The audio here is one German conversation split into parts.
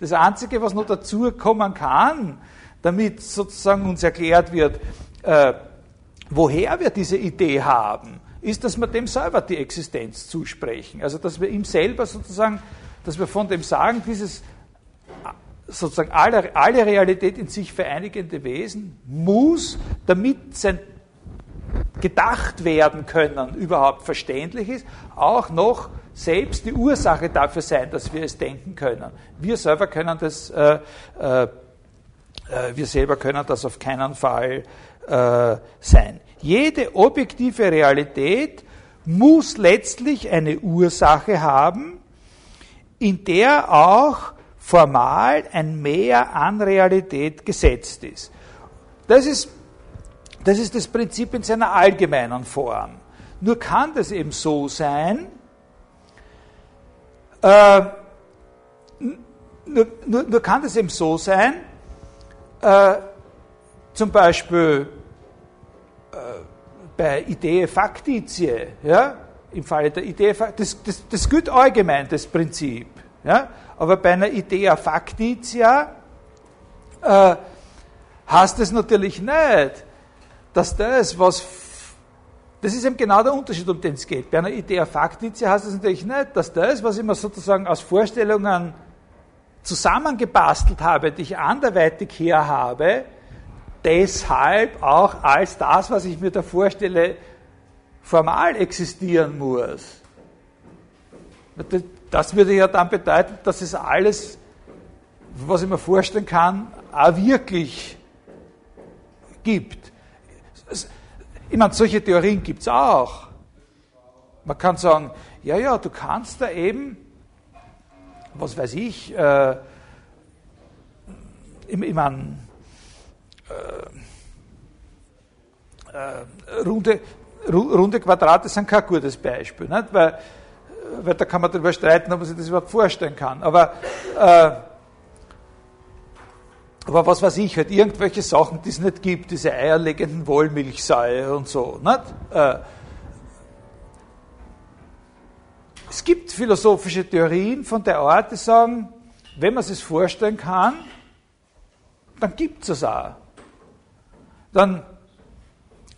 Das Einzige, was noch dazu kommen kann, damit sozusagen uns erklärt wird, äh, woher wir diese Idee haben, ist, dass wir dem selber die Existenz zusprechen. Also dass wir ihm selber sozusagen, dass wir von dem sagen, dieses sozusagen alle, alle Realität in sich vereinigende Wesen muss, damit sein gedacht werden können überhaupt verständlich ist, auch noch selbst die Ursache dafür sein, dass wir es denken können. Wir selber können das, äh, äh, äh wir selber können das auf keinen Fall äh, sein. Jede objektive Realität muss letztlich eine Ursache haben, in der auch formal ein Mehr an Realität gesetzt ist. Das ist das, ist das Prinzip in seiner allgemeinen Form. Nur kann das eben so sein, äh, nur, nur, nur, kann das eben so sein, äh, zum Beispiel äh, bei Idee Faktizie, ja, im Falle der Idee, das, das, das gilt allgemein, das Prinzip. Ja, aber bei einer Idea Factitia äh, heißt es natürlich nicht, dass das, was das ist eben genau der Unterschied, um den es geht. Bei einer Idea Factitia heißt es natürlich nicht, dass das, was ich mir sozusagen aus Vorstellungen zusammengebastelt habe, die ich anderweitig her habe, deshalb auch als das, was ich mir da vorstelle, formal existieren muss. Das würde ja dann bedeuten, dass es alles, was ich mir vorstellen kann, auch wirklich gibt. Ich meine, solche Theorien gibt es auch. Man kann sagen, ja, ja, du kannst da eben, was weiß ich, äh, ich, ich meine, äh, äh, runde, runde Quadrate sind kein gutes Beispiel, nicht? Weil, weil da kann man darüber streiten, ob man sich das überhaupt vorstellen kann. Aber, äh, aber was weiß ich, halt irgendwelche Sachen, die es nicht gibt, diese eierlegenden Wollmilchsäue und so. Nicht? Äh, es gibt philosophische Theorien von der Art, die sagen, wenn man es sich vorstellen kann, dann gibt es es auch dann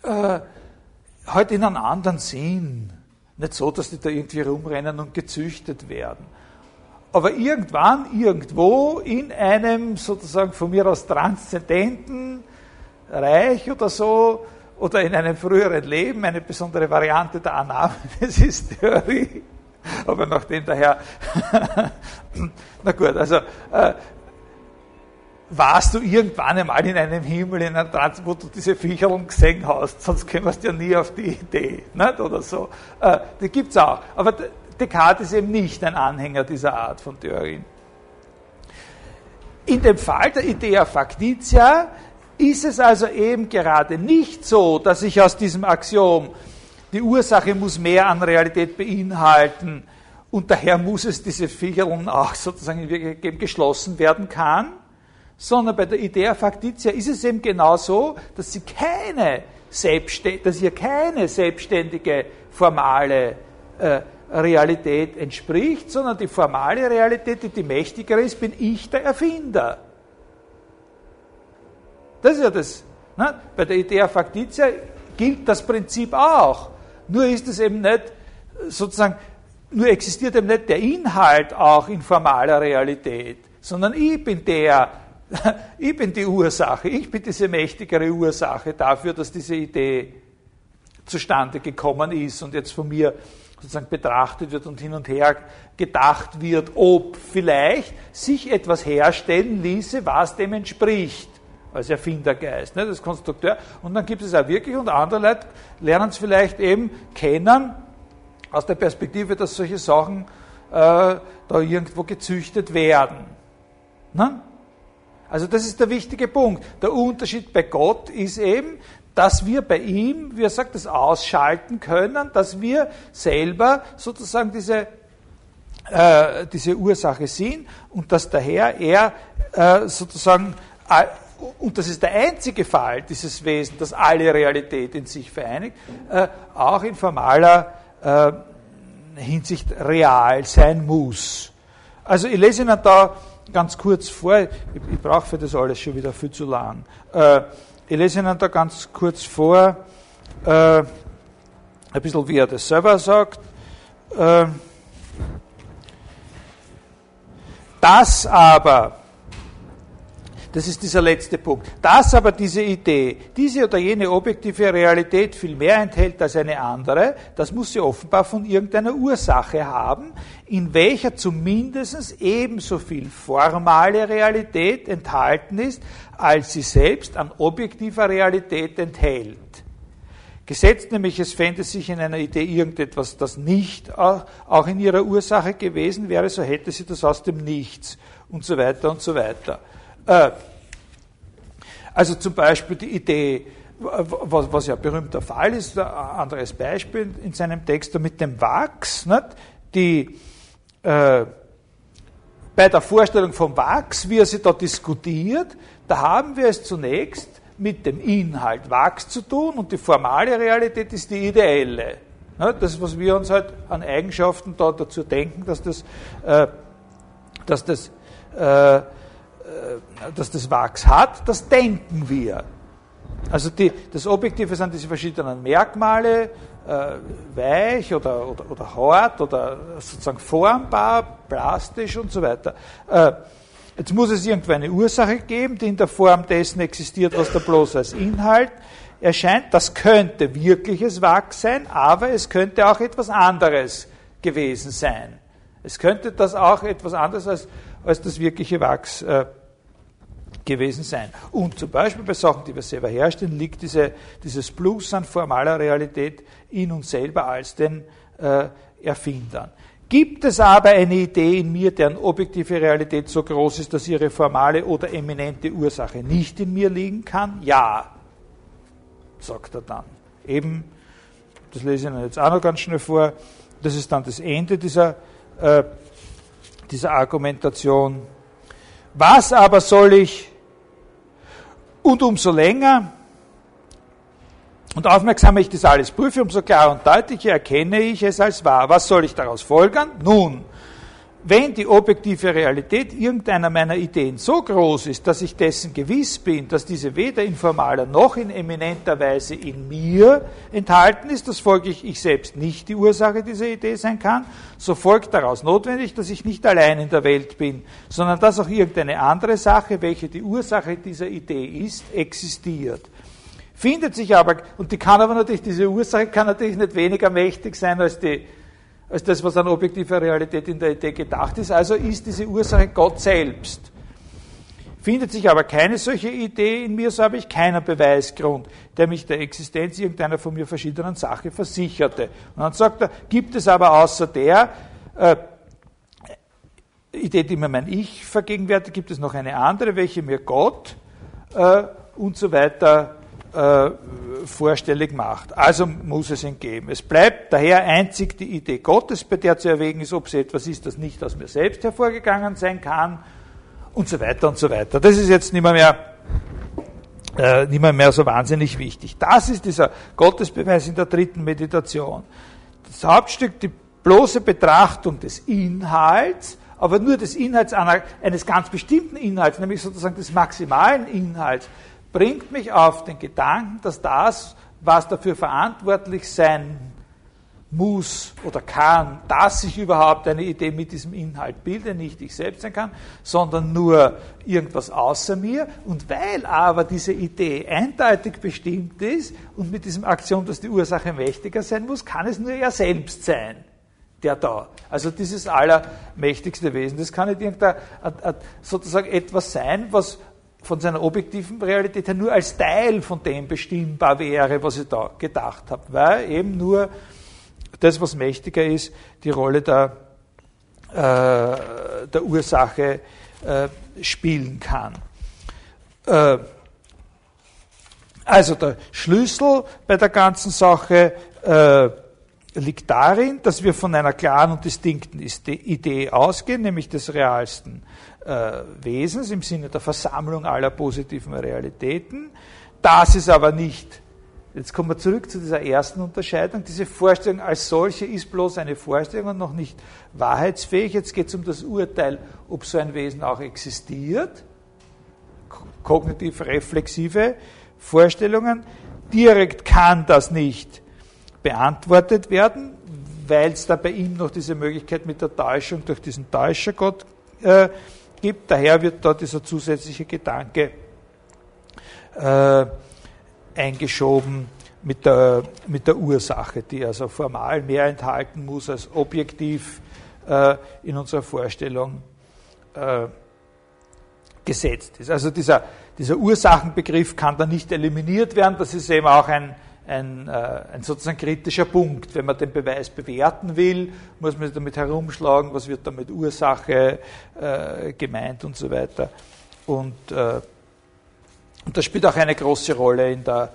äh, halt in einem anderen Sinn. Nicht so, dass die da irgendwie rumrennen und gezüchtet werden. Aber irgendwann, irgendwo in einem sozusagen von mir aus transzendenten Reich oder so, oder in einem früheren Leben, eine besondere Variante der Annahme, das ist Theorie. Aber nachdem daher, na gut, also äh, warst du irgendwann einmal in einem Himmel, in einem Trans, wo du diese Viecherung gesehen hast, sonst kämst du ja nie auf die Idee, nicht? oder so. Äh, die gibt's auch. Aber Descartes ist eben nicht ein Anhänger dieser Art von Theorien. In dem Fall der Idea Factitia ist es also eben gerade nicht so, dass ich aus diesem Axiom, die Ursache muss mehr an Realität beinhalten und daher muss es diese Viecherung auch sozusagen in Wirklichkeit geschlossen werden kann, sondern bei der Idea Factitia ist es eben genau so, dass sie keine dass ihr keine selbstständige formale äh, Realität entspricht, sondern die formale Realität, die die mächtigere ist, bin ich der Erfinder. Das ist ja das. Ne? Bei der Idea Factitia gilt das Prinzip auch. Nur ist es eben nicht sozusagen, nur existiert eben nicht der Inhalt auch in formaler Realität, sondern ich bin der, ich bin die Ursache, ich bin diese mächtigere Ursache dafür, dass diese Idee zustande gekommen ist und jetzt von mir sozusagen betrachtet wird und hin und her gedacht wird, ob vielleicht sich etwas herstellen ließe, was dem entspricht, als Erfindergeist, ne, das Konstrukteur. Und dann gibt es auch wirklich, und andere Leute lernen es vielleicht eben kennen, aus der Perspektive, dass solche Sachen äh, da irgendwo gezüchtet werden. Ne? Also das ist der wichtige Punkt. Der Unterschied bei Gott ist eben, dass wir bei ihm, wie er sagt, das ausschalten können, dass wir selber sozusagen diese, äh, diese Ursache sind und dass daher er äh, sozusagen, äh, und das ist der einzige Fall dieses Wesen, das alle Realität in sich vereinigt, äh, auch in formaler äh, Hinsicht real sein muss. Also ich lese Ihnen da ganz kurz vor, ich, ich brauche für das alles schon wieder viel zu lang. Ich lese Ihnen da ganz kurz vor, äh, ein bisschen wie er das selber sagt. Äh, das aber, das ist dieser letzte Punkt. Dass aber diese Idee, diese oder jene objektive Realität viel mehr enthält als eine andere, das muss sie offenbar von irgendeiner Ursache haben, in welcher zumindest ebenso viel formale Realität enthalten ist, als sie selbst an objektiver Realität enthält. Gesetzt nämlich, es fände sich in einer Idee irgendetwas, das nicht auch in ihrer Ursache gewesen wäre, so hätte sie das aus dem Nichts und so weiter und so weiter. Äh, also zum Beispiel die Idee, was, was ja berühmter Fall ist, ein anderes Beispiel in seinem Text mit dem Wachs, nicht? die äh, bei der Vorstellung vom Wachs, wie er sie da diskutiert, da haben wir es zunächst mit dem Inhalt Wachs zu tun und die formale Realität ist die ideelle. Das, was wir uns halt an Eigenschaften da dazu denken, dass das, äh, dass das äh, äh, dass das Wachs hat, das denken wir. Also die, das Objektive sind diese verschiedenen Merkmale, äh, weich oder, oder, oder hart oder sozusagen formbar, plastisch und so weiter. Äh, jetzt muss es irgendwo eine Ursache geben, die in der Form dessen existiert, was da bloß als Inhalt erscheint. Das könnte wirkliches Wachs sein, aber es könnte auch etwas anderes gewesen sein. Es könnte das auch etwas anderes als, als das wirkliche Wachs äh, gewesen sein. Und zum Beispiel bei Sachen, die wir selber herstellen, liegt diese, dieses Plus an formaler Realität in uns selber als den äh, Erfindern. Gibt es aber eine Idee in mir, deren objektive Realität so groß ist, dass ihre formale oder eminente Ursache nicht in mir liegen kann? Ja, sagt er dann. Eben, das lese ich Ihnen jetzt auch noch ganz schnell vor, das ist dann das Ende dieser, äh, dieser Argumentation. Was aber soll ich und umso länger und aufmerksamer ich das alles prüfe, umso klarer und deutlicher erkenne ich es als wahr. Was soll ich daraus folgern? Nun, wenn die objektive Realität irgendeiner meiner Ideen so groß ist, dass ich dessen gewiss bin, dass diese weder in formaler noch in eminenter Weise in mir enthalten ist, dass folglich ich selbst nicht die Ursache dieser Idee sein kann, so folgt daraus notwendig, dass ich nicht allein in der Welt bin, sondern dass auch irgendeine andere Sache, welche die Ursache dieser Idee ist, existiert. Findet sich aber, und die kann aber natürlich, diese Ursache kann natürlich nicht weniger mächtig sein als die als das, was an objektiver Realität in der Idee gedacht ist. Also ist diese Ursache Gott selbst. Findet sich aber keine solche Idee in mir, so habe ich keinen Beweisgrund, der mich der Existenz irgendeiner von mir verschiedenen Sache versicherte. Und dann sagt er, gibt es aber außer der äh, Idee, die mir mein Ich vergegenwärtigt, gibt es noch eine andere, welche mir Gott äh, und so weiter äh, vorstellig macht. Also muss es ihn geben. Es bleibt daher einzig die Idee Gottes, bei der zu erwägen ist, ob sie etwas ist, das nicht aus mir selbst hervorgegangen sein kann und so weiter und so weiter. Das ist jetzt nicht mehr, mehr äh, nicht mehr, mehr so wahnsinnig wichtig. Das ist dieser Gottesbeweis in der dritten Meditation. Das Hauptstück, die bloße Betrachtung des Inhalts, aber nur des Inhalts eines ganz bestimmten Inhalts, nämlich sozusagen des maximalen Inhalts, bringt mich auf den Gedanken, dass das, was dafür verantwortlich sein muss oder kann, dass ich überhaupt eine Idee mit diesem Inhalt bilde, nicht ich selbst sein kann, sondern nur irgendwas außer mir. Und weil aber diese Idee eindeutig bestimmt ist und mit diesem Aktion, dass die Ursache mächtiger sein muss, kann es nur er selbst sein, der da. Also dieses allermächtigste Wesen. Das kann nicht irgendein sozusagen etwas sein, was von seiner objektiven Realität her nur als Teil von dem bestimmbar wäre, was ich da gedacht habe, weil eben nur das, was mächtiger ist, die Rolle der, äh, der Ursache äh, spielen kann. Äh, also der Schlüssel bei der ganzen Sache äh, liegt darin, dass wir von einer klaren und distinkten Idee ausgehen, nämlich des realsten äh, Wesens im Sinne der Versammlung aller positiven Realitäten. Das ist aber nicht Jetzt kommen wir zurück zu dieser ersten Unterscheidung. Diese Vorstellung als solche ist bloß eine Vorstellung und noch nicht wahrheitsfähig. Jetzt geht es um das Urteil, ob so ein Wesen auch existiert. Kognitiv-reflexive Vorstellungen. Direkt kann das nicht beantwortet werden, weil es da bei ihm noch diese Möglichkeit mit der Täuschung durch diesen Täuschergott äh, gibt. Daher wird da dieser zusätzliche Gedanke äh, eingeschoben mit der, mit der Ursache, die also formal mehr enthalten muss als objektiv äh, in unserer Vorstellung äh, gesetzt ist. Also dieser, dieser Ursachenbegriff kann da nicht eliminiert werden. Das ist eben auch ein, ein, äh, ein sozusagen kritischer Punkt. Wenn man den Beweis bewerten will, muss man damit herumschlagen, was wird da mit Ursache äh, gemeint und so weiter. Und äh, und das spielt auch eine große Rolle in, der,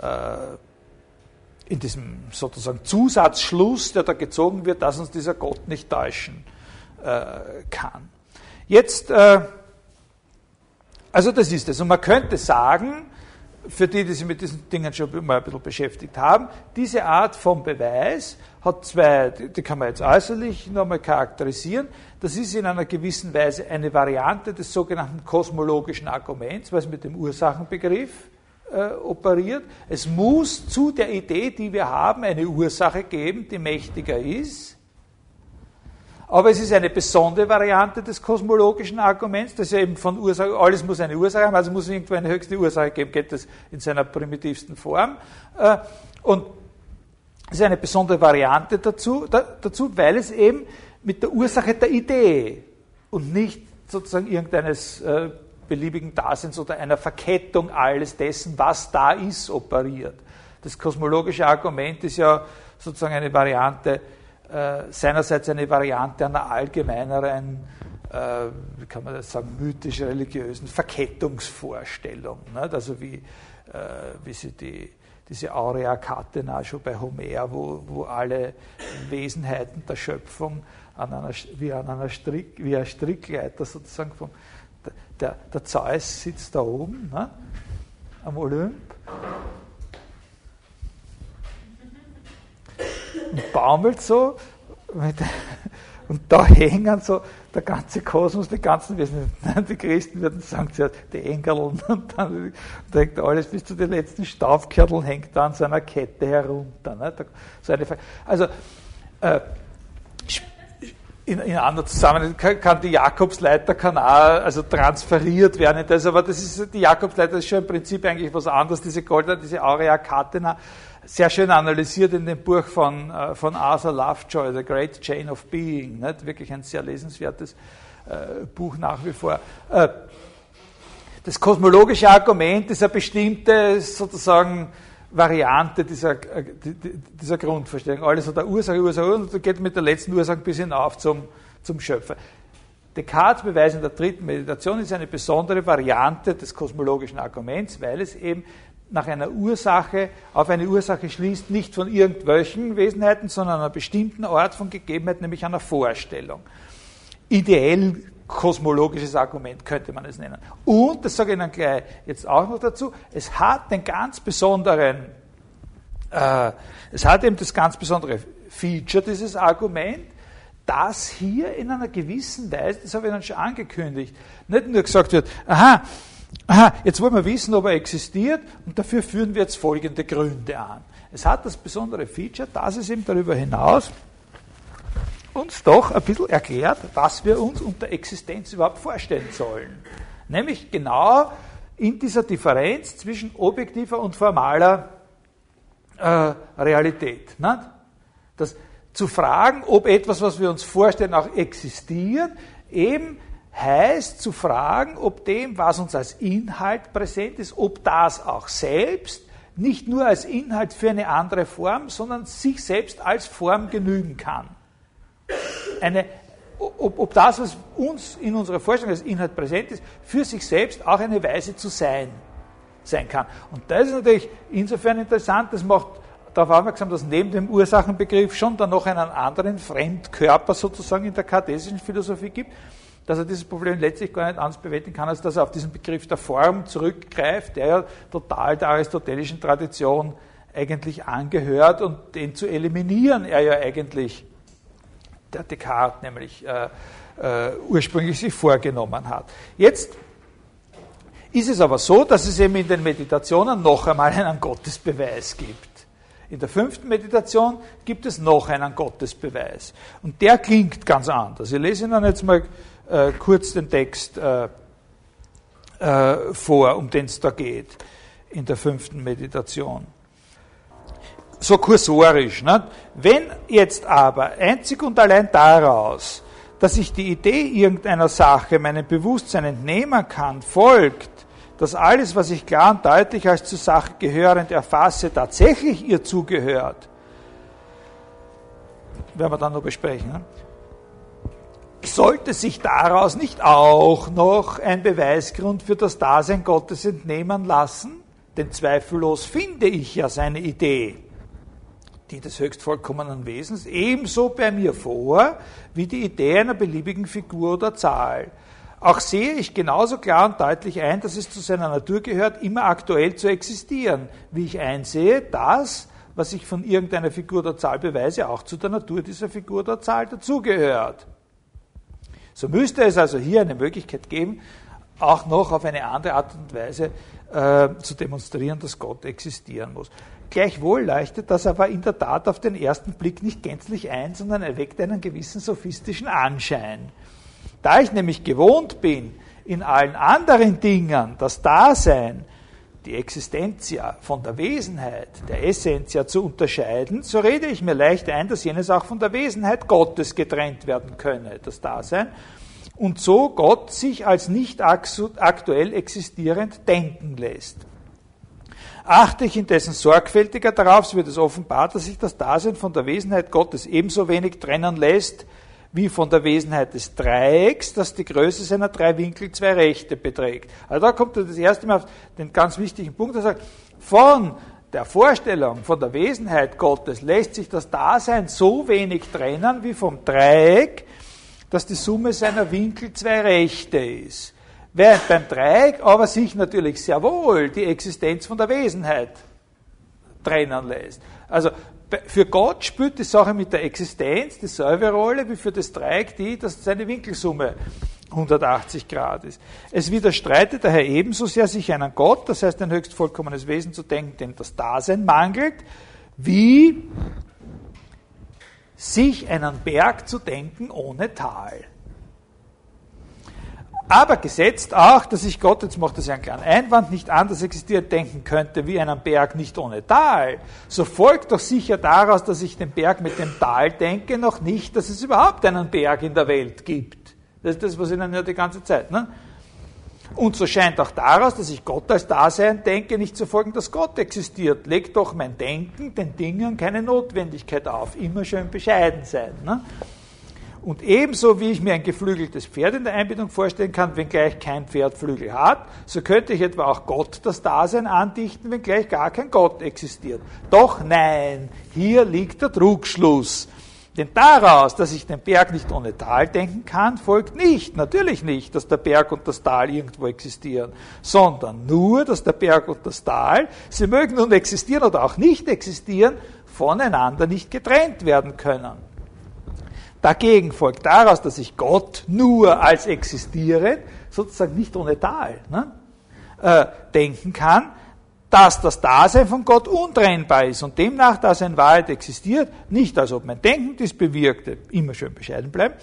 äh, in diesem sozusagen Zusatzschluss, der da gezogen wird, dass uns dieser Gott nicht täuschen äh, kann. Jetzt, äh, also das ist es. Und man könnte sagen, für die, die sich mit diesen Dingen schon mal ein bisschen beschäftigt haben, diese Art von Beweis hat zwei, die kann man jetzt äußerlich nochmal charakterisieren. Das ist in einer gewissen Weise eine Variante des sogenannten kosmologischen Arguments, was mit dem Ursachenbegriff äh, operiert. Es muss zu der Idee, die wir haben, eine Ursache geben, die mächtiger ist. Aber es ist eine besondere Variante des kosmologischen Arguments, das ja eben von Ursache, alles muss eine Ursache haben, also muss es irgendwo eine höchste Ursache geben, geht das in seiner primitivsten Form. Äh, und es ist eine besondere Variante dazu, dazu, weil es eben mit der Ursache der Idee und nicht sozusagen irgendeines äh, beliebigen Daseins oder einer Verkettung alles dessen, was da ist, operiert. Das kosmologische Argument ist ja sozusagen eine Variante, seinerseits eine Variante einer allgemeineren, äh, wie kann man das sagen, mythisch-religiösen Verkettungsvorstellung. Nicht? Also wie, äh, wie sie die diese Aurea Catena schon bei Homer, wo, wo alle Wesenheiten der Schöpfung an einer, wie an einer Strick, wie ein Strickleiter sozusagen vom, der, der Zeus sitzt da oben ne, am Olymp baumelt so mit, und da hängen so der ganze Kosmos, die ganzen Wesen. Die Christen würden sagen zuerst die Engel und dann hängt alles bis zu den letzten Staubkörteln hängt da an so einer Kette herunter. Ne? So eine, also äh, in, in anderen Zusammenhängen kann die Jakobsleiter kann auch, also transferiert werden das, aber das ist die Jakobsleiter ist schon im Prinzip eigentlich was anderes, diese Goldene, diese Aurea Catena sehr schön analysiert in dem Buch von, äh, von Arthur Lovejoy, The Great Chain of Being. Nicht? Wirklich ein sehr lesenswertes äh, Buch nach wie vor. Äh, das kosmologische Argument ist eine bestimmte sozusagen Variante dieser, äh, dieser Grundvorstellung. Alles hat eine Ursache, Ursache und geht mit der letzten Ursache bis hinauf zum, zum Schöpfer. Descartes Beweis in der dritten Meditation ist eine besondere Variante des kosmologischen Arguments, weil es eben nach einer Ursache auf eine Ursache schließt, nicht von irgendwelchen Wesenheiten, sondern an einer bestimmten Art von Gegebenheit, nämlich einer Vorstellung. Ideell kosmologisches Argument könnte man es nennen. Und, das sage ich Ihnen gleich jetzt auch noch dazu, es hat den ganz besonderen, äh, es hat eben das ganz besondere Feature, dieses Argument, dass hier in einer gewissen Weise, das habe ich Ihnen schon angekündigt, nicht nur gesagt wird, aha, aha, jetzt wollen wir wissen, ob er existiert und dafür führen wir jetzt folgende Gründe an. Es hat das besondere Feature, dass es ihm darüber hinaus uns doch ein bisschen erklärt, was wir uns unter Existenz überhaupt vorstellen sollen. Nämlich genau in dieser Differenz zwischen objektiver und formaler äh, Realität. Nicht? Das, zu fragen, ob etwas, was wir uns vorstellen, auch existiert, eben heißt zu fragen, ob dem, was uns als Inhalt präsent ist, ob das auch selbst nicht nur als Inhalt für eine andere Form, sondern sich selbst als Form genügen kann. Eine, ob, ob das, was uns in unserer Vorstellung als Inhalt präsent ist, für sich selbst auch eine Weise zu sein sein kann. Und das ist natürlich insofern interessant, das macht darauf aufmerksam, dass neben dem Ursachenbegriff schon dann noch einen anderen Fremdkörper sozusagen in der kartesischen Philosophie gibt, dass er dieses Problem letztlich gar nicht anders bewältigen kann, als dass er auf diesen Begriff der Form zurückgreift, der ja total der aristotelischen Tradition eigentlich angehört und den zu eliminieren er ja eigentlich, der Descartes nämlich äh, äh, ursprünglich sich vorgenommen hat. Jetzt ist es aber so, dass es eben in den Meditationen noch einmal einen Gottesbeweis gibt. In der fünften Meditation gibt es noch einen Gottesbeweis. Und der klingt ganz anders. Ich lese Ihnen jetzt mal äh, kurz den Text äh, äh, vor, um den es da geht, in der fünften Meditation. So kursorisch. Ne? Wenn jetzt aber einzig und allein daraus, dass ich die Idee irgendeiner Sache meinem Bewusstsein entnehmen kann, folgt, dass alles, was ich klar und deutlich als zur Sache gehörend erfasse, tatsächlich ihr zugehört, werden wir dann noch besprechen. Sollte sich daraus nicht auch noch ein Beweisgrund für das Dasein Gottes entnehmen lassen? Denn zweifellos finde ich ja seine Idee, die des höchst vollkommenen Wesens, ebenso bei mir vor, wie die Idee einer beliebigen Figur oder Zahl. Auch sehe ich genauso klar und deutlich ein, dass es zu seiner Natur gehört, immer aktuell zu existieren, wie ich einsehe, dass, was ich von irgendeiner Figur der Zahl beweise, auch zu der Natur dieser Figur der Zahl dazugehört. So müsste es also hier eine Möglichkeit geben, auch noch auf eine andere Art und Weise äh, zu demonstrieren, dass Gott existieren muss. Gleichwohl leuchtet das aber in der Tat auf den ersten Blick nicht gänzlich ein, sondern erweckt einen gewissen sophistischen Anschein. Da ich nämlich gewohnt bin, in allen anderen Dingen das Dasein, die Existenz ja von der Wesenheit, der Essenz ja zu unterscheiden, so rede ich mir leicht ein, dass jenes auch von der Wesenheit Gottes getrennt werden könne, das Dasein, und so Gott sich als nicht aktuell existierend denken lässt. Achte ich indessen sorgfältiger darauf, so wird es offenbar, dass sich das Dasein von der Wesenheit Gottes ebenso wenig trennen lässt, wie von der Wesenheit des Dreiecks, das die Größe seiner drei Winkel zwei Rechte beträgt. Also da kommt er das erste Mal auf den ganz wichtigen Punkt, er sagt, von der Vorstellung von der Wesenheit Gottes lässt sich das Dasein so wenig trennen wie vom Dreieck, dass die Summe seiner Winkel zwei Rechte ist. Während beim Dreieck aber sich natürlich sehr wohl die Existenz von der Wesenheit trennen lässt. Also für Gott spielt die Sache mit der Existenz dieselbe Rolle wie für das Dreieck die, dass seine Winkelsumme 180 Grad ist. Es widerstreitet daher ebenso sehr sich einen Gott, das heißt ein höchst vollkommenes Wesen zu denken, dem das Dasein mangelt, wie sich einen Berg zu denken ohne Tal. Aber gesetzt auch, dass ich Gott, jetzt macht das ja einen kleinen Einwand, nicht anders existiert denken könnte wie einen Berg nicht ohne Tal, so folgt doch sicher daraus, dass ich den Berg mit dem Tal denke, noch nicht, dass es überhaupt einen Berg in der Welt gibt. Das ist das, was ich Ihnen ja die ganze Zeit. Ne? Und so scheint auch daraus, dass ich Gott als Dasein denke, nicht zu folgen, dass Gott existiert. Legt doch mein Denken den Dingen keine Notwendigkeit auf. Immer schön bescheiden sein. Ne? Und ebenso wie ich mir ein geflügeltes Pferd in der Einbindung vorstellen kann, wenngleich kein Pferd Flügel hat, so könnte ich etwa auch Gott das Dasein andichten, wenngleich gar kein Gott existiert. Doch nein, hier liegt der Trugschluss. Denn daraus, dass ich den Berg nicht ohne Tal denken kann, folgt nicht, natürlich nicht, dass der Berg und das Tal irgendwo existieren, sondern nur, dass der Berg und das Tal, sie mögen nun existieren oder auch nicht existieren, voneinander nicht getrennt werden können. Dagegen folgt daraus, dass ich Gott nur als existierend, sozusagen nicht ohne Tal, ne, äh, denken kann, dass das Dasein von Gott untrennbar ist und demnach, dass in Wahrheit existiert, nicht als ob mein Denken dies bewirkte, immer schön bescheiden bleiben,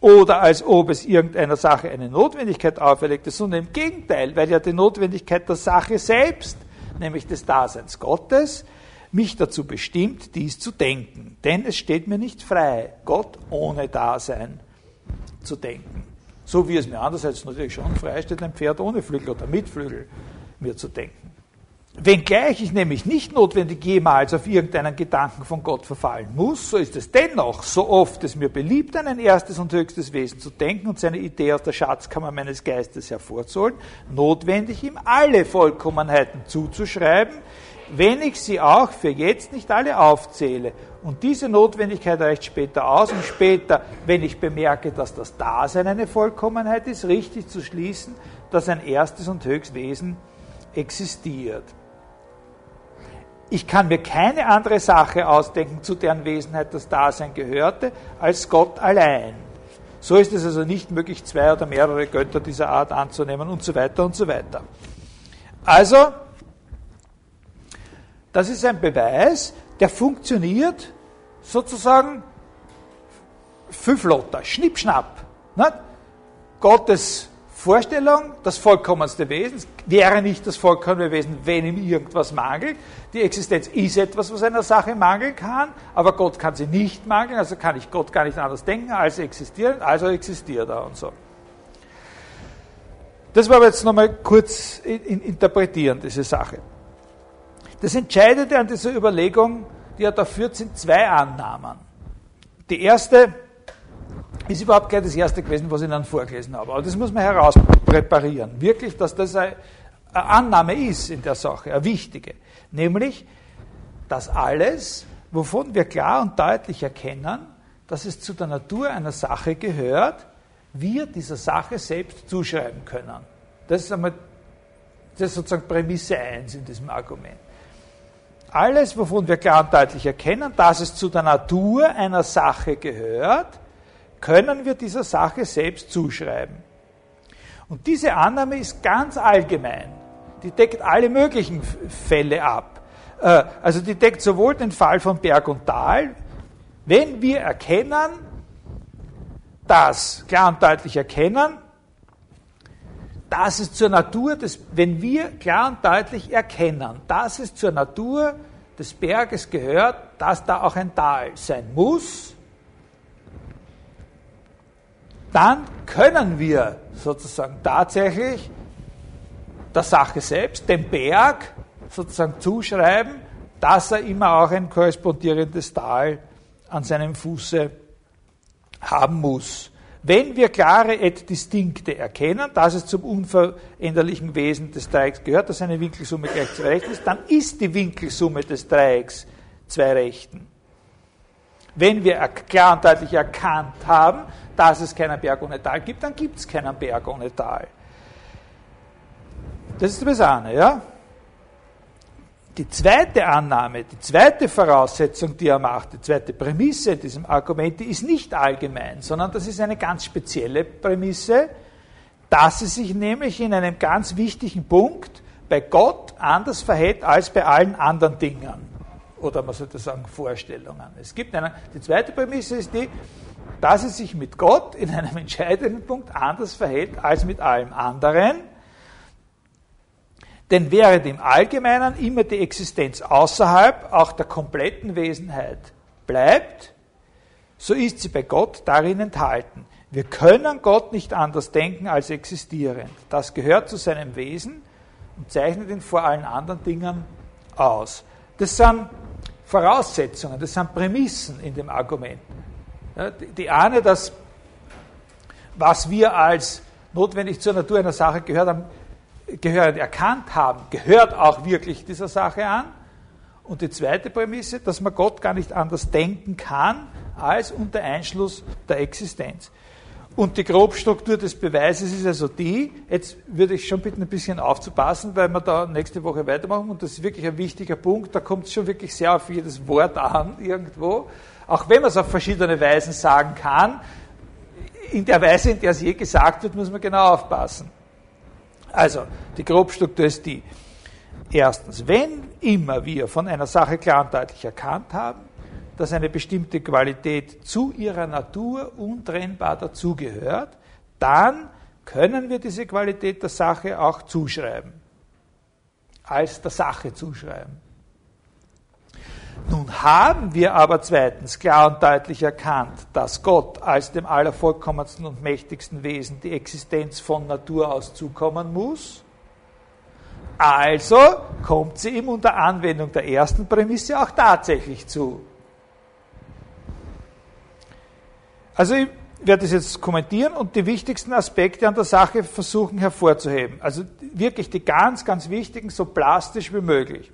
oder als ob es irgendeiner Sache eine Notwendigkeit auferlegte, sondern im Gegenteil, weil ja die Notwendigkeit der Sache selbst, nämlich des Daseins Gottes, mich dazu bestimmt, dies zu denken. Denn es steht mir nicht frei, Gott ohne Dasein zu denken. So wie es mir andererseits natürlich schon frei steht, ein Pferd ohne Flügel oder mit Flügel mir zu denken. Wenngleich ich nämlich nicht notwendig jemals auf irgendeinen Gedanken von Gott verfallen muss, so ist es dennoch, so oft es mir beliebt, an ein erstes und höchstes Wesen zu denken und seine Idee aus der Schatzkammer meines Geistes hervorzuholen, notwendig, ihm alle Vollkommenheiten zuzuschreiben, wenn ich sie auch für jetzt nicht alle aufzähle. Und diese Notwendigkeit reicht später aus und später, wenn ich bemerke, dass das Dasein eine Vollkommenheit ist, richtig zu schließen, dass ein erstes und höchstes Wesen existiert. ich kann mir keine andere Sache ausdenken, zu deren Wesenheit das Dasein gehörte, als Gott allein. So ist es also nicht möglich, zwei oder mehrere Götter dieser Art anzunehmen und so weiter und so weiter. Also, das ist ein Beweis, der funktioniert sozusagen fünflotter, schnippschnapp. Nicht? Gottes Vorstellung, das vollkommenste Wesen, wäre nicht das vollkommene Wesen, wenn ihm irgendwas mangelt. Die Existenz ist etwas, was einer Sache mangeln kann, aber Gott kann sie nicht mangeln, also kann ich Gott gar nicht anders denken als existieren, also existiert er und so. Das war aber jetzt nochmal kurz in, in, interpretieren, diese Sache. Das Entscheidende an dieser Überlegung, die er da führt, sind zwei Annahmen. Die erste, ist überhaupt gleich das erste gewesen, was ich Ihnen vorgelesen habe. Aber das muss man herauspräparieren. Wirklich, dass das eine Annahme ist in der Sache, eine wichtige. Nämlich, dass alles, wovon wir klar und deutlich erkennen, dass es zu der Natur einer Sache gehört, wir dieser Sache selbst zuschreiben können. Das ist, einmal, das ist sozusagen Prämisse 1 in diesem Argument. Alles, wovon wir klar und deutlich erkennen, dass es zu der Natur einer Sache gehört, können wir dieser Sache selbst zuschreiben. Und diese Annahme ist ganz allgemein. Die deckt alle möglichen Fälle ab. Äh, also die deckt sowohl den Fall von Berg und Tal, wenn wir erkennen, dass, klar und deutlich erkennen, dass es zur Natur des, wenn wir klar und deutlich erkennen, dass es zur Natur des Berges gehört, dass da auch ein Tal sein muss, dann können wir sozusagen tatsächlich der Sache selbst, dem Berg, sozusagen zuschreiben, dass er immer auch ein korrespondierendes Tal an seinem Fuße haben muss. Wenn wir klare et distinkte erkennen, dass es zum unveränderlichen Wesen des Dreiecks gehört, dass eine Winkelsumme gleich zwei Rechten ist, dann ist die Winkelsumme des Dreiecks zwei Rechten. Wenn wir klar und deutlich erkannt haben, dass es keinen Berg ohne Tal gibt, dann gibt es keinen Berg ohne Tal. Das ist das eine, ja? Die zweite Annahme, die zweite Voraussetzung, die er macht, die zweite Prämisse in diesem Argument, die ist nicht allgemein, sondern das ist eine ganz spezielle Prämisse, dass es sich nämlich in einem ganz wichtigen Punkt bei Gott anders verhält als bei allen anderen Dingen. Oder man sollte sagen Vorstellungen. Es gibt eine, die zweite Prämisse ist die, dass es sich mit Gott in einem entscheidenden Punkt anders verhält als mit allem anderen. Denn während im Allgemeinen immer die Existenz außerhalb auch der kompletten Wesenheit bleibt, so ist sie bei Gott darin enthalten. Wir können Gott nicht anders denken als existierend. Das gehört zu seinem Wesen und zeichnet ihn vor allen anderen Dingen aus. Das sind Voraussetzungen, das sind Prämissen in dem Argument. Die ahne, dass was wir als notwendig zur Natur einer Sache gehört haben, gehörend erkannt haben, gehört auch wirklich dieser Sache an. Und die zweite Prämisse, dass man Gott gar nicht anders denken kann als unter Einschluss der Existenz. Und die Grobstruktur des Beweises ist also die, jetzt würde ich schon bitten, ein bisschen aufzupassen, weil wir da nächste Woche weitermachen und das ist wirklich ein wichtiger Punkt, da kommt es schon wirklich sehr auf jedes Wort an irgendwo auch wenn man es auf verschiedene Weisen sagen kann, in der Weise, in der es je gesagt wird, muss man genau aufpassen. Also, die Grobstruktur ist die. Erstens, wenn immer wir von einer Sache klar und deutlich erkannt haben, dass eine bestimmte Qualität zu ihrer Natur untrennbar dazugehört, dann können wir diese Qualität der Sache auch zuschreiben. Als der Sache zuschreiben. Nun haben wir aber zweitens klar und deutlich erkannt, dass Gott als dem allervollkommensten und mächtigsten Wesen die Existenz von Natur aus zukommen muss. Also kommt sie ihm unter Anwendung der ersten Prämisse auch tatsächlich zu. Also ich werde das jetzt kommentieren und die wichtigsten Aspekte an der Sache versuchen hervorzuheben. Also wirklich die ganz, ganz wichtigen, so plastisch wie möglich.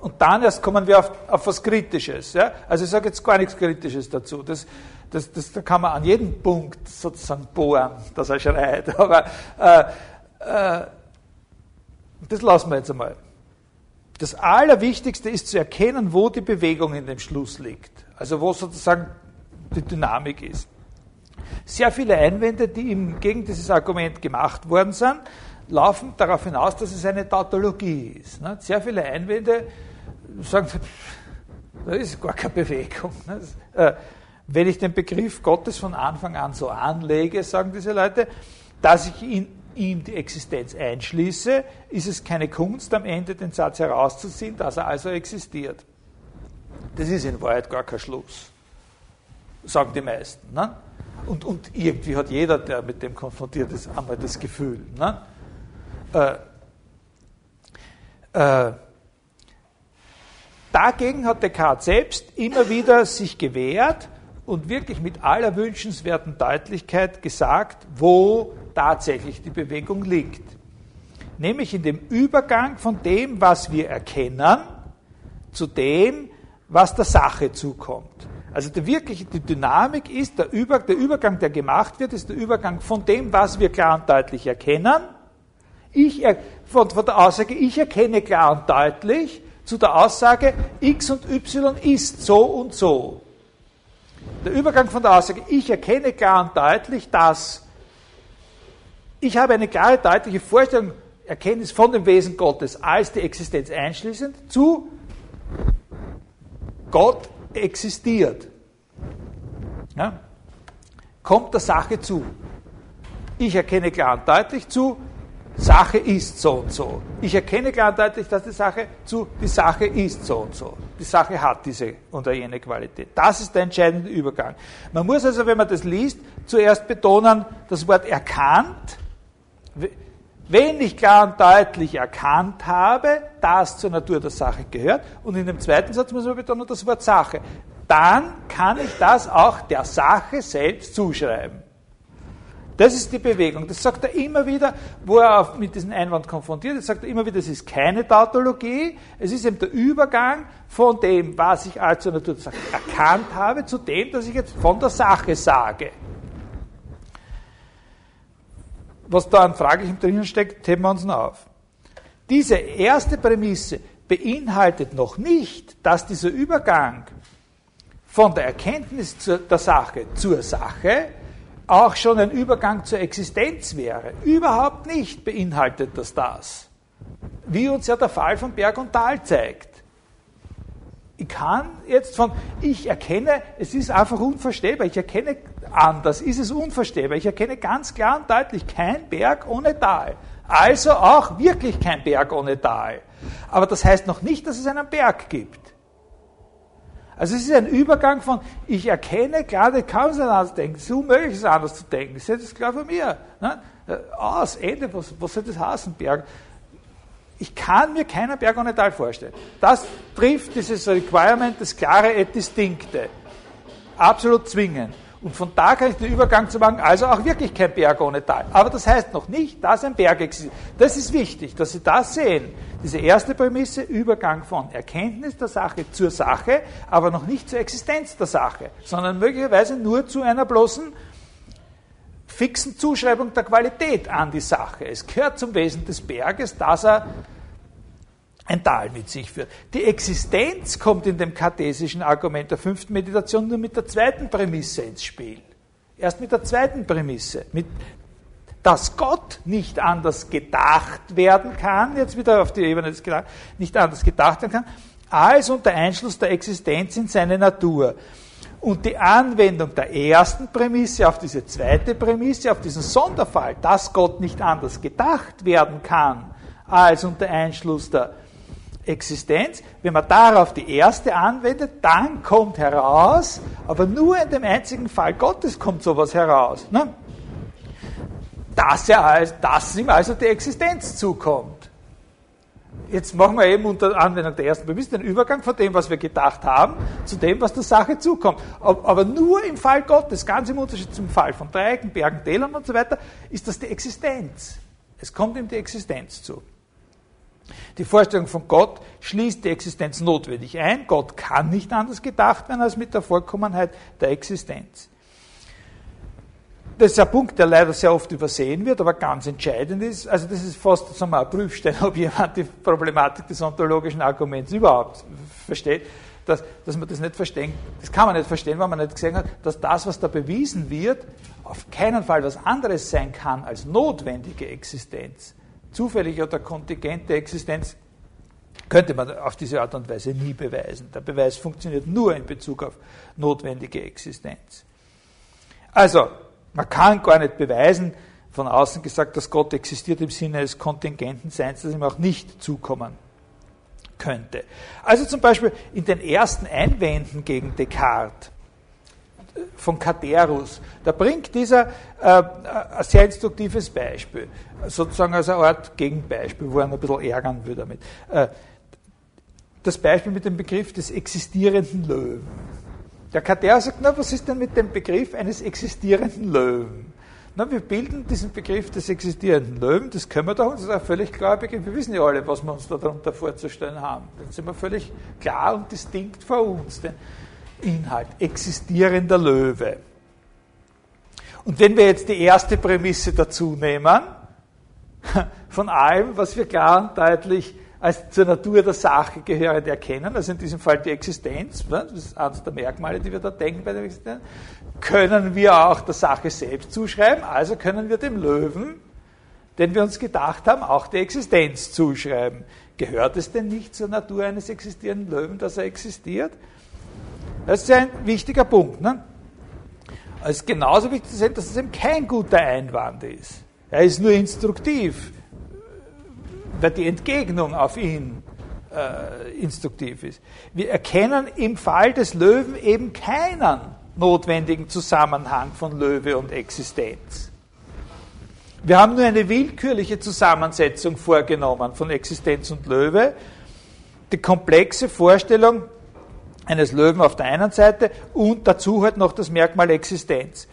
Und dann erst kommen wir auf, auf was Kritisches. Ja? Also ich sage jetzt gar nichts Kritisches dazu. Das, das, das, da kann man an jedem Punkt sozusagen bohren, dass er schreit. Aber äh, äh, das lassen wir jetzt einmal. das Allerwichtigste ist zu erkennen, wo die Bewegung in dem Schluss liegt. Also wo sozusagen die Dynamik ist. Sehr viele Einwände, die im, gegen dieses Argument gemacht worden sind, laufen darauf hinaus, dass es eine Tautologie ist. Ne? Sehr viele Einwände sagen, da ist gar keine Bewegung. Ne? Äh, wenn ich den Begriff Gottes von Anfang an so anlege, sagen diese Leute, dass ich in ihm die Existenz einschließe, ist es keine Kunst, am Ende den Satz herauszuziehen, dass er also existiert. Das ist in Wahrheit gar kein Schluss, sagen die meisten. Ne? Und, und irgendwie hat jeder, der mit dem konfrontiert ist, einmal das Gefühl. Ne? Äh, äh, dagegen hat Descartes selbst immer wieder sich gewehrt und wirklich mit aller wünschenswerten Deutlichkeit gesagt, wo tatsächlich die Bewegung liegt. Nämlich in dem Übergang von dem, was wir erkennen, zu dem, was der Sache zukommt. Also die wirkliche die Dynamik ist, der, Über, der Übergang, der gemacht wird, ist der Übergang von dem, was wir klar und deutlich erkennen, ich, von, von der Aussage, ich erkenne klar und deutlich, zu der Aussage, x und y ist so und so. Der Übergang von der Aussage, ich erkenne klar und deutlich, dass ich habe eine klare, deutliche Vorstellung, Erkenntnis von dem Wesen Gottes als die Existenz einschließend, zu Gott existiert. Ja? Kommt der Sache zu. Ich erkenne klar und deutlich zu, Sache ist so und so. Ich erkenne klar und deutlich, dass die Sache zu, die Sache ist so und so. Die Sache hat diese oder jene Qualität. Das ist der entscheidende Übergang. Man muss also, wenn man das liest, zuerst betonen, das Wort erkannt wenn ich klar und deutlich erkannt habe, dass zur Natur der Sache gehört, und in dem zweiten Satz muss man betonen das Wort Sache, dann kann ich das auch der Sache selbst zuschreiben. Das ist die Bewegung. Das sagt er immer wieder, wo er mit diesem Einwand konfrontiert ist, sagt er immer wieder, es ist keine Tautologie, es ist eben der Übergang von dem, was ich als zur Natur erkannt habe, zu dem, dass ich jetzt von der Sache sage was da an Fraglichem drinnen steckt, heben wir uns noch auf. Diese erste Prämisse beinhaltet noch nicht, dass dieser Übergang von der Erkenntnis der Sache zur Sache auch schon ein Übergang zur Existenz wäre. Überhaupt nicht beinhaltet das das. Wie uns ja der Fall von Berg und Tal zeigt ich kann jetzt von, ich erkenne, es ist einfach unverstehbar, ich erkenne anders, ist es unverstehbar, ich erkenne ganz klar und deutlich kein Berg ohne Tal. Also auch wirklich kein Berg ohne Tal. Aber das heißt noch nicht, dass es einen Berg gibt. Also es ist ein Übergang von, ich erkenne, klar, das kann man anders denken, es ist unmöglich, es anders zu denken, das ist klar von mir. Ne? Äh, aus, Ende, was, was soll das heißen, Berg? Ich kann mir keinen Berg ohne Tal vorstellen. Das trifft dieses Requirement, das klare et distincte. Absolut zwingend. Und von da kann ich den Übergang zu machen, also auch wirklich kein Berg ohne Tal. Aber das heißt noch nicht, dass ein Berg existiert. Das ist wichtig, dass Sie das sehen. Diese erste Prämisse, Übergang von Erkenntnis der Sache zur Sache, aber noch nicht zur Existenz der Sache, sondern möglicherweise nur zu einer bloßen fixen Zuschreibung der Qualität an die Sache. Es gehört zum Wesen des Berges, dass er ein Tal mit sich führt. Die Existenz kommt in dem kartesischen Argument der fünften Meditation nur mit der zweiten Prämisse ins Spiel. Erst mit der zweiten Prämisse, mit dass Gott nicht anders gedacht werden kann, jetzt wieder auf die Ebene des Gedacht, nicht anders gedacht werden kann, als unter Einschluss der Existenz in seine Natur. Und die Anwendung der ersten Prämisse auf diese zweite Prämisse, auf diesen Sonderfall, dass Gott nicht anders gedacht werden kann als unter Einschluss der Existenz, wenn man darauf die erste anwendet, dann kommt heraus, aber nur in dem einzigen Fall Gottes kommt sowas heraus, ne? dass, er, dass ihm also die Existenz zukommt. Jetzt machen wir eben unter Anwendung der ersten Prämisse den Übergang von dem, was wir gedacht haben, zu dem, was der Sache zukommt. Aber nur im Fall Gottes, ganz im Unterschied zum Fall von Dreiecken, Bergen, Tälern und so weiter, ist das die Existenz. Es kommt ihm die Existenz zu. Die Vorstellung von Gott schließt die Existenz notwendig ein. Gott kann nicht anders gedacht werden als mit der Vollkommenheit der Existenz. das ist ein Punkt, der leider sehr oft übersehen wird, aber ganz entscheidend ist. Also das ist fast sagen wir, ein Prüfstein, ob jemand die Problematik des ontologischen Arguments überhaupt versteht. Dass, dass man das nicht verstehen, das kann man nicht verstehen, weil man nicht gesehen hat, dass das, was da bewiesen wird, auf keinen Fall was anderes sein kann als notwendige Existenz. Zufällige oder kontingente Existenz könnte man auf diese Art und Weise nie beweisen. Der Beweis funktioniert nur in Bezug auf notwendige Existenz. Also, man kann gar nicht beweisen, von außen gesagt, dass Gott existiert im Sinne eines kontingenten Seins, das ihm auch nicht zukommen könnte. Also zum Beispiel in den ersten Einwänden gegen Descartes von Caterus, da bringt dieser äh, ein sehr instruktives Beispiel, sozusagen als eine Art Gegenbeispiel, wo er ein bisschen ärgern würde damit. Äh, das Beispiel mit dem Begriff des existierenden Löwen. Der Kater sagt, na, was ist denn mit dem Begriff eines existierenden Löwen? Na, wir bilden diesen Begriff des existierenden Löwen, das können wir doch, das ist ein völlig Begriff. Wir wissen ja alle, was wir uns darunter vorzustellen haben. Dann sind wir völlig klar und distinkt vor uns, den Inhalt. Existierender Löwe. Und wenn wir jetzt die erste Prämisse dazu nehmen, von allem, was wir klar und deutlich als zur Natur der Sache gehörend erkennen, also in diesem Fall die Existenz, ne, das ist eines der Merkmale, die wir da denken bei der Existenz, können wir auch der Sache selbst zuschreiben, also können wir dem Löwen, den wir uns gedacht haben, auch die Existenz zuschreiben. Gehört es denn nicht zur Natur eines existierenden Löwen, dass er existiert? Das ist ein wichtiger Punkt. Ne? Es ist genauso wichtig zu sehen, dass es eben kein guter Einwand ist. Er ist nur instruktiv weil die Entgegnung auf ihn äh, instruktiv ist. Wir erkennen im Fall des Löwen eben keinen notwendigen Zusammenhang von Löwe und Existenz. Wir haben nur eine willkürliche Zusammensetzung vorgenommen von Existenz und Löwe. Die komplexe Vorstellung eines Löwen auf der einen Seite und dazu halt noch das Merkmal Existenz.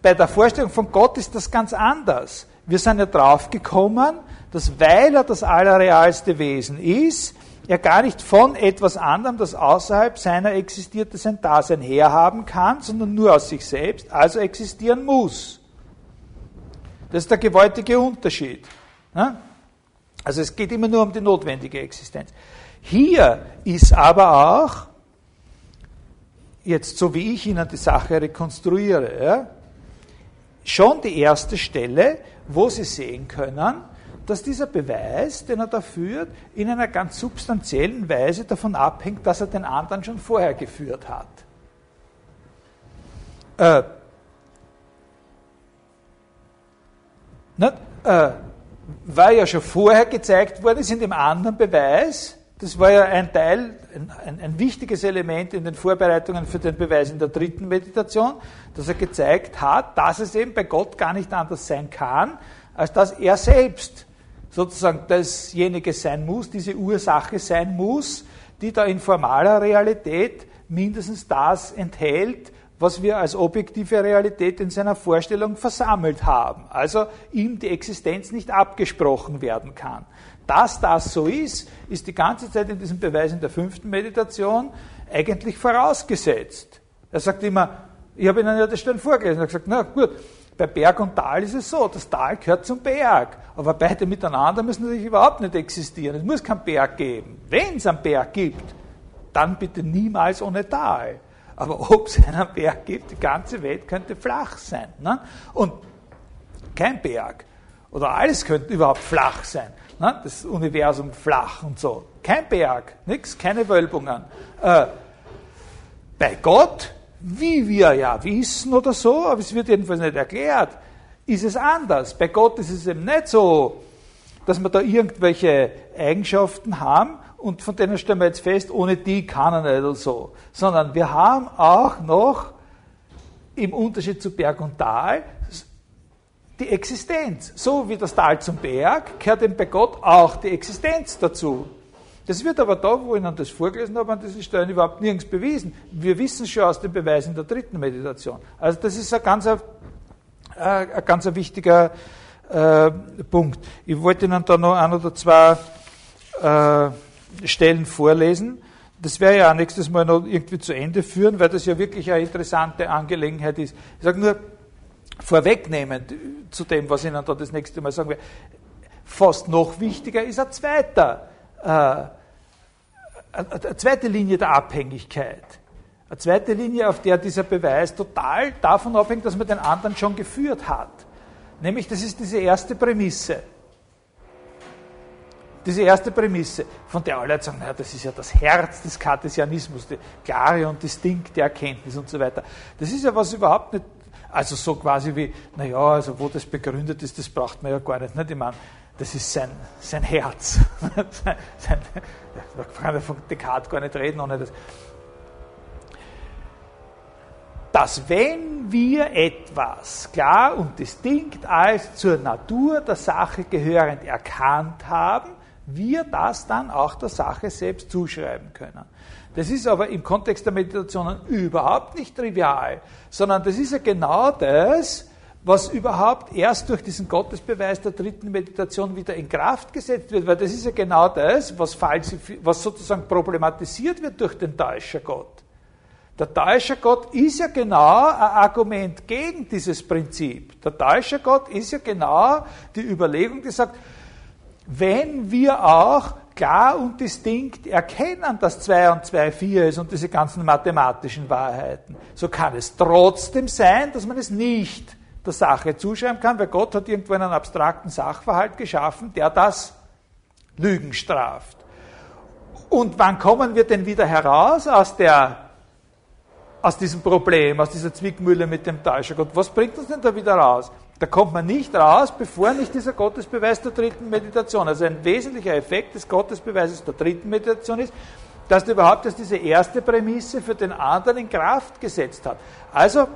Bei der Vorstellung von Gott ist das ganz anders. Wir sind ja draufgekommen, dass weil er das allerrealste Wesen ist, er gar nicht von etwas anderem, das außerhalb seiner existierte, sein Dasein herhaben kann, sondern nur aus sich selbst, also existieren muss. Das ist der gewaltige Unterschied. Also es geht immer nur um die notwendige Existenz. Hier ist aber auch, jetzt so wie ich Ihnen die Sache rekonstruiere, schon die erste Stelle, wo Sie sehen können, dass dieser Beweis, den er da führt, in einer ganz substanziellen Weise davon abhängt, dass er den anderen schon vorher geführt hat. Äh, nicht, äh, war ja schon vorher gezeigt worden ist in dem anderen Beweis, das war ja ein Teil, ein, ein, wichtiges Element in den Vorbereitungen für den Beweis in der dritten Meditation, dass er gezeigt hat, dass es eben bei Gott gar nicht anders sein kann, als dass er selbst sozusagen dasjenige sein muss, diese Ursache sein muss, die da in formaler Realität mindestens das enthält, was wir als objektive Realität in seiner Vorstellung versammelt haben. Also ihm die Existenz nicht abgesprochen werden kann. Dass das so ist, ist die ganze Zeit in diesem Beweis in der fünften Meditation eigentlich vorausgesetzt. Er sagt immer, ich habe Ihnen ja das schon vorgelesen, er hat gesagt, na gut, bei Berg und Tal ist es so, das Tal gehört zum Berg, aber beide miteinander müssen natürlich überhaupt nicht existieren. Es muss keinen Berg geben. Wenn es einen Berg gibt, dann bitte niemals ohne Tal. Aber ob es einen Berg gibt, die ganze Welt könnte flach sein. Ne? Und kein Berg oder alles könnte überhaupt flach sein. Ne? Das Universum flach und so. Kein Berg, nichts, keine Wölbungen. Äh, bei Gott wie wir ja wissen oder so, aber es wird jedenfalls nicht erklärt, ist es anders. Bei Gott ist es eben nicht so, dass wir da irgendwelche Eigenschaften haben und von denen stellen wir jetzt fest, ohne die kann er nicht oder so. Sondern wir haben auch noch im Unterschied zu Berg und Tal die Existenz. So wie das Tal zum Berg gehört eben bei Gott auch die Existenz dazu. Das wird aber da, wo ich Ihnen das vorgelesen habe, an diesen Stellen überhaupt nirgends bewiesen. Wir wissen schon aus den Beweisen der dritten Meditation. Also das ist ein ganz, äh, ein ganz wichtiger äh, Punkt. Ich wollte Ihnen da noch ein oder zwei äh, Stellen vorlesen. Das wäre ja auch nächstes Mal noch irgendwie zu Ende führen, weil das ja wirklich eine interessante Angelegenheit ist. Ich sage nur, vorwegnehmend zu dem, was ich Ihnen da das nächste Mal sagen werde, fast noch wichtiger ist ein zweiter, äh, eine zweite Linie der Abhängigkeit. Eine zweite Linie, auf der dieser Beweis total davon abhängt, dass man den anderen schon geführt hat. Nämlich, das ist diese erste Prämisse. Diese erste Prämisse, von der alle sagen, naja, das ist ja das Herz des Kartesianismus, die klare und distinkte Erkenntnis und so weiter. Das ist ja was überhaupt nicht, also so quasi wie, naja, also wo das begründet ist, das braucht man ja gar nicht. nicht? Ich meine, das ist sein, sein Herz. sein, da kann man von Descartes gar nicht reden, ohne das. Dass wenn wir etwas klar und distinkt als zur Natur der Sache gehörend erkannt haben, wir das dann auch der Sache selbst zuschreiben können. Das ist aber im Kontext der Meditationen überhaupt nicht trivial, sondern das ist ja genau das, was überhaupt erst durch diesen Gottesbeweis der dritten Meditation wieder in Kraft gesetzt wird, weil das ist ja genau das, was, was sozusagen problematisiert wird durch den Täuscher Gott. Der Täuscher Gott ist ja genau ein Argument gegen dieses Prinzip. Der Täuscher Gott ist ja genau die Überlegung, die sagt, wenn wir auch klar und distinkt erkennen, dass 2 und 2 4 ist und diese ganzen mathematischen Wahrheiten, so kann es trotzdem sein, dass man es nicht der Sache zuschreiben kann, weil Gott hat irgendwo einen abstrakten Sachverhalt geschaffen, der das Lügen straft. Und wann kommen wir denn wieder heraus aus, der, aus diesem Problem, aus dieser Zwickmühle mit dem Täuscher Gott? Was bringt uns denn da wieder raus? Da kommt man nicht raus, bevor nicht dieser Gottesbeweis der dritten Meditation. Also ein wesentlicher Effekt des Gottesbeweises der dritten Meditation ist, dass du überhaupt dass diese erste Prämisse für den anderen in Kraft gesetzt hat. Also,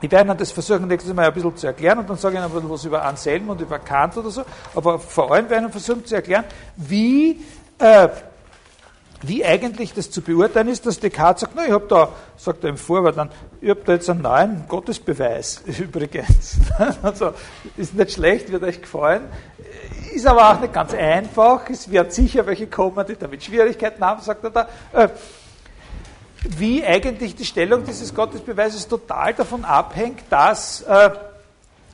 ich werde Ihnen das versuchen, nächstes Mal ein bisschen zu erklären und dann sage ich Ihnen ein bisschen was über Anselm und über Kant oder so. Aber vor allem werde ich Ihnen versuchen zu erklären, wie äh, wie eigentlich das zu beurteilen ist, dass Descartes sagt, na, ich habe da, sagt er im Vorwort dann, ich habe da jetzt einen neuen Gottesbeweis übrigens. also ist nicht schlecht, wird euch gefallen. Ist aber auch nicht ganz einfach. Es wird sicher welche kommen, die damit Schwierigkeiten haben, sagt er da. Äh, wie eigentlich die Stellung dieses Gottesbeweises total davon abhängt, dass äh,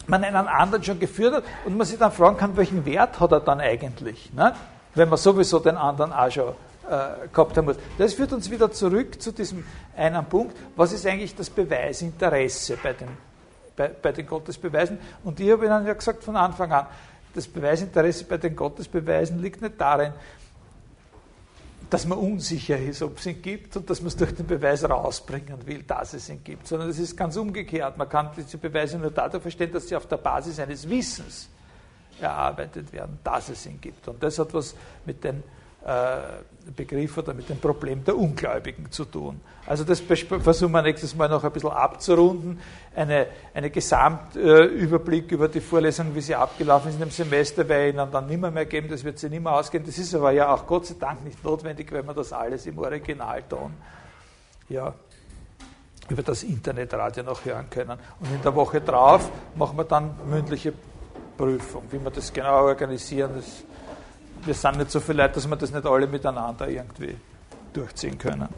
man einen anderen schon geführt hat und man sich dann fragen kann, welchen Wert hat er dann eigentlich, ne? wenn man sowieso den anderen auch schon äh, gehabt haben muss. Das führt uns wieder zurück zu diesem einen Punkt, was ist eigentlich das Beweisinteresse bei den, bei, bei den Gottesbeweisen? Und ich habe Ihnen ja gesagt von Anfang an, das Beweisinteresse bei den Gottesbeweisen liegt nicht darin, dass man unsicher ist, ob es ihn gibt und dass man es durch den Beweis rausbringen will, dass es ihn gibt, sondern es ist ganz umgekehrt. Man kann diese Beweise nur dadurch verstehen, dass sie auf der Basis eines Wissens erarbeitet werden, dass es ihn gibt. Und das hat was mit den Begriff oder mit dem Problem der Ungläubigen zu tun. Also das versuchen wir nächstes Mal noch ein bisschen abzurunden. Eine, eine Gesamtüberblick über die Vorlesungen, wie sie abgelaufen sind im Semester, werde ich Ihnen dann nimmer mehr geben, das wird sie nimmer ausgehen. Das ist aber ja auch Gott sei Dank nicht notwendig, wenn wir das alles im Original tun. Ja, über das Internetradio noch hören können. Und in der Woche drauf machen wir dann mündliche Prüfung. Wie wir das genau organisieren, das wir sind nicht so viele Leute, dass wir das nicht alle miteinander irgendwie durchziehen können.